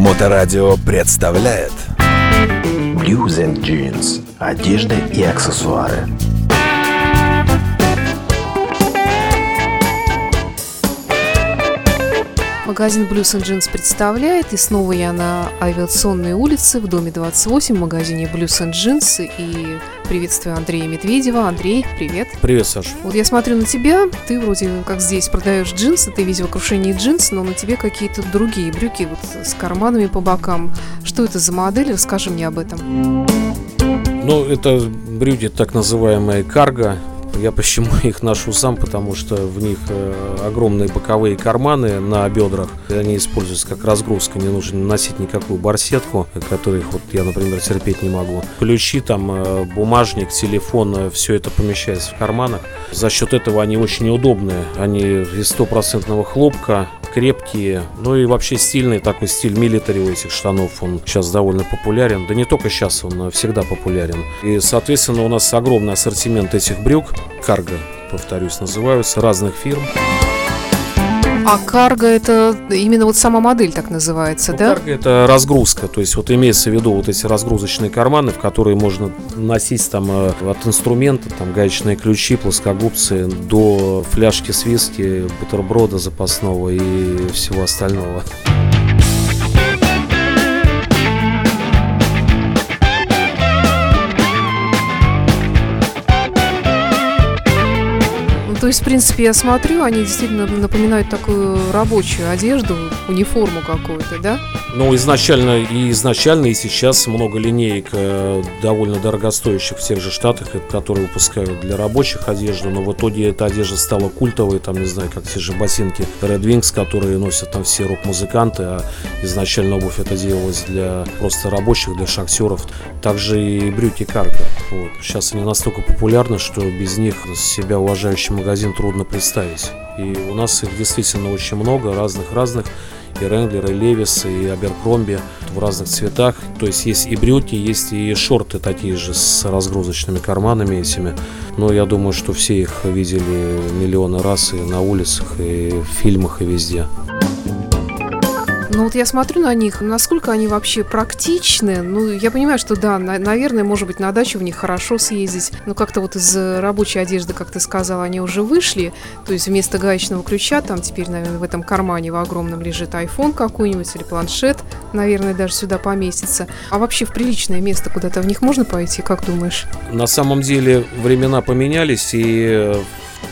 Моторадио представляет Blues and Jeans. Одежда и аксессуары. Магазин Blues and Jeans представляет, и снова я на авиационной улице в доме 28 в магазине Blues and Jeans и приветствую Андрея Медведева. Андрей, привет. Привет, Саш. Вот я смотрю на тебя, ты вроде как здесь продаешь джинсы, ты весь в окружении джинс, но на тебе какие-то другие брюки вот с карманами по бокам. Что это за модель? Расскажи мне об этом. Ну, это брюки так называемые карго, я почему их ношу сам, потому что в них э, огромные боковые карманы на бедрах. Они используются как разгрузка, не нужно носить никакую барсетку, которых вот я, например, терпеть не могу. Ключи, там, э, бумажник, телефон, э, все это помещается в карманах. За счет этого они очень удобные. Они из стопроцентного хлопка, крепкие, ну и вообще стильный такой стиль милитари у этих штанов, он сейчас довольно популярен, да не только сейчас, он всегда популярен. И, соответственно, у нас огромный ассортимент этих брюк, карго, повторюсь, называются, разных фирм. А карго это именно вот сама модель так называется, ну, да? Карго это разгрузка, то есть вот имеется в виду вот эти разгрузочные карманы, в которые можно носить там э, от инструмента, там гаечные ключи, плоскогубцы до фляжки с виски, бутерброда запасного и всего остального. То есть, в принципе, я смотрю, они действительно напоминают такую рабочую одежду, униформу какую-то, да? Ну, изначально и изначально, и сейчас много линеек э, довольно дорогостоящих в тех же штатах, которые выпускают для рабочих одежду, но в итоге эта одежда стала культовой, там, не знаю, как те же ботинки Red Wings, которые носят там все рок-музыканты, а изначально обувь это делалась для просто рабочих, для шахтеров. Также и брюки карго. Вот. Сейчас они настолько популярны, что без них себя уважающий магазин трудно представить. И у нас их действительно очень много, разных-разных и Ренглер, и Левис, и Аберкромби в разных цветах. То есть есть и брюки, есть и шорты такие же с разгрузочными карманами этими. Но я думаю, что все их видели миллионы раз и на улицах, и в фильмах, и везде. Ну вот я смотрю на них, насколько они вообще практичны. Ну, я понимаю, что да, на, наверное, может быть, на дачу в них хорошо съездить. Но как-то вот из рабочей одежды, как ты сказала, они уже вышли. То есть вместо гаечного ключа там теперь, наверное, в этом кармане в огромном лежит iPhone какой-нибудь или планшет. Наверное, даже сюда поместится. А вообще в приличное место куда-то в них можно пойти, как думаешь? На самом деле времена поменялись, и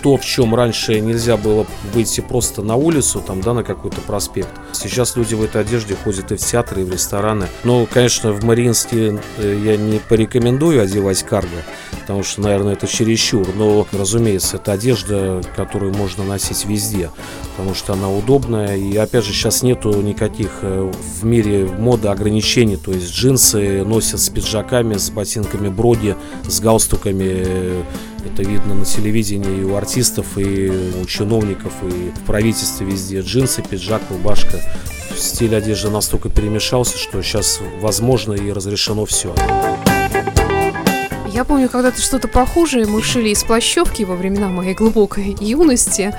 то, в чем раньше нельзя было выйти просто на улицу, там, да, на какой-то проспект. Сейчас люди в этой одежде ходят и в театры, и в рестораны. Но, конечно, в Мариинске э, я не порекомендую одевать карго, потому что, наверное, это чересчур. Но, разумеется, это одежда, которую можно носить везде, потому что она удобная. И, опять же, сейчас нету никаких э, в мире моды ограничений. То есть джинсы носят с пиджаками, с ботинками броди, с галстуками, это видно на телевидении и у артистов, и у чиновников, и в правительстве везде. Джинсы, пиджак, рубашка. Стиль одежды настолько перемешался, что сейчас возможно и разрешено все. Я помню, когда-то что-то похожее мы шили из плащевки во времена моей глубокой юности.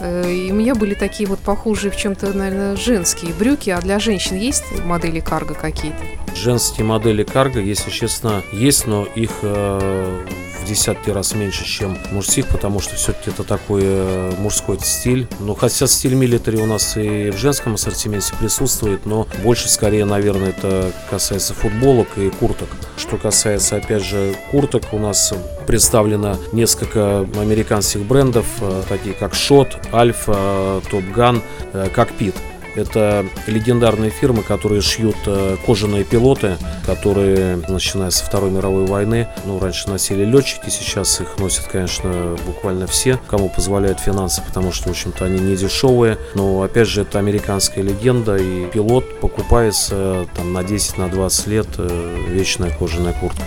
Э, и у меня были такие вот похожие в чем-то, наверное, женские брюки. А для женщин есть модели карго какие-то? Женские модели карго, если честно, есть, но их э, в десятки раз меньше, чем мужских, потому что все-таки это такой э, мужской стиль. Но хотя стиль милитари у нас и в женском ассортименте присутствует, но больше скорее, наверное, это касается футболок и курток. Что касается, опять же, курток, у нас представлено несколько американских брендов, э, такие как Shot, Alpha, Top Gun, Cockpit. Это легендарные фирмы, которые шьют э, кожаные пилоты, которые, начиная со Второй мировой войны, ну, раньше носили летчики, сейчас их носят, конечно, буквально все, кому позволяют финансы, потому что, в общем-то, они не дешевые. Но, опять же, это американская легенда, и пилот покупается там на 10-20 на 20 лет э, вечная кожаная куртка.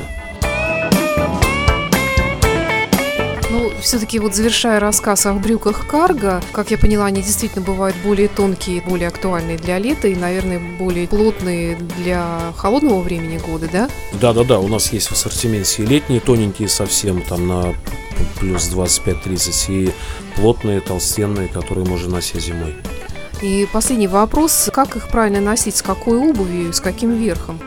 Все-таки вот завершая рассказ о брюках карго, как я поняла, они действительно бывают более тонкие, более актуальные для лета и, наверное, более плотные для холодного времени года, да? Да, да, да. У нас есть в ассортименте и летние тоненькие совсем, там на плюс 25-30, и плотные, толстенные, которые можно носить зимой. И последний вопрос. Как их правильно носить? С какой обувью с каким верхом?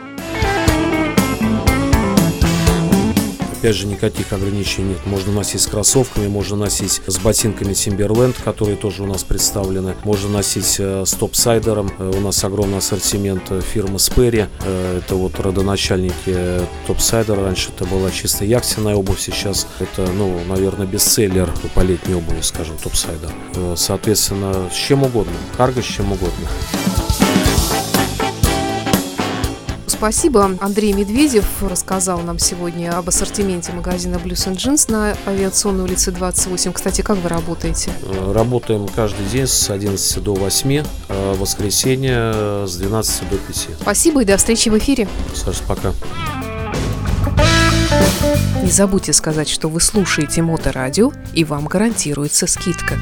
Опять же, никаких ограничений нет. Можно носить с кроссовками, можно носить с ботинками Timberland, которые тоже у нас представлены. Можно носить э, с топсайдером. Э, у нас огромный ассортимент э, фирмы Sperry. Это вот родоначальники топсайдера. Раньше это была чисто яхтенная обувь, сейчас это, ну, наверное, бестселлер по летней обуви, скажем, топсайдер. Соответственно, с чем угодно. Карго с чем угодно. Спасибо. Андрей Медведев рассказал нам сегодня об ассортименте магазина Blues and Jeans на авиационной улице 28. Кстати, как вы работаете? Э, работаем каждый день с 11 до 8, а воскресенье с 12 до 5. Спасибо и до встречи в эфире. Саша, пока. Не забудьте сказать, что вы слушаете Моторадио, и вам гарантируется скидка.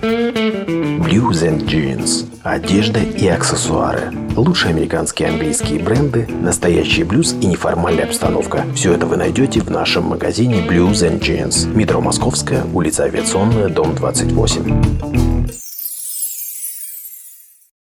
Blues and Jeans. Одежда и аксессуары. Лучшие американские и английские бренды, настоящий блюз и неформальная обстановка. Все это вы найдете в нашем магазине Blues and Jeans. Метро Московская, улица Авиационная, дом 28.